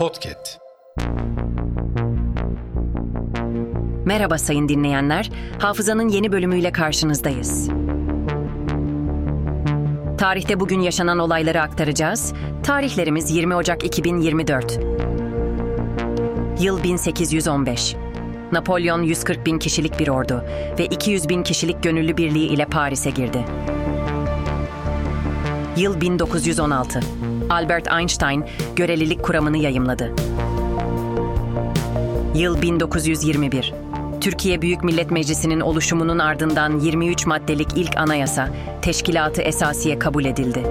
Podcast. Merhaba sayın dinleyenler. Hafızanın yeni bölümüyle karşınızdayız. Tarihte bugün yaşanan olayları aktaracağız. Tarihlerimiz 20 Ocak 2024. Yıl 1815. Napolyon 140 bin kişilik bir ordu ve 200 bin kişilik gönüllü birliği ile Paris'e girdi. Yıl 1916. Albert Einstein görelilik kuramını yayımladı. Yıl 1921. Türkiye Büyük Millet Meclisi'nin oluşumunun ardından 23 maddelik ilk anayasa, Teşkilatı Esasiye kabul edildi.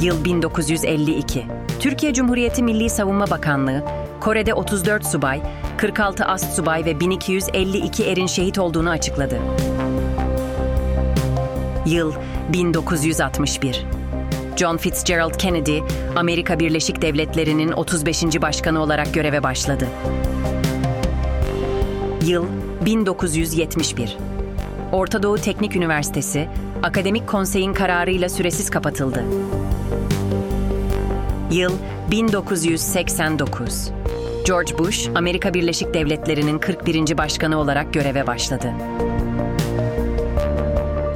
Yıl 1952. Türkiye Cumhuriyeti Milli Savunma Bakanlığı, Kore'de 34 subay, 46 ast subay ve 1252 erin şehit olduğunu açıkladı. Yıl 1961. John Fitzgerald Kennedy, Amerika Birleşik Devletleri'nin 35. başkanı olarak göreve başladı. Yıl 1971. Orta Doğu Teknik Üniversitesi, Akademik Konsey'in kararıyla süresiz kapatıldı. Yıl 1989. George Bush, Amerika Birleşik Devletleri'nin 41. başkanı olarak göreve başladı.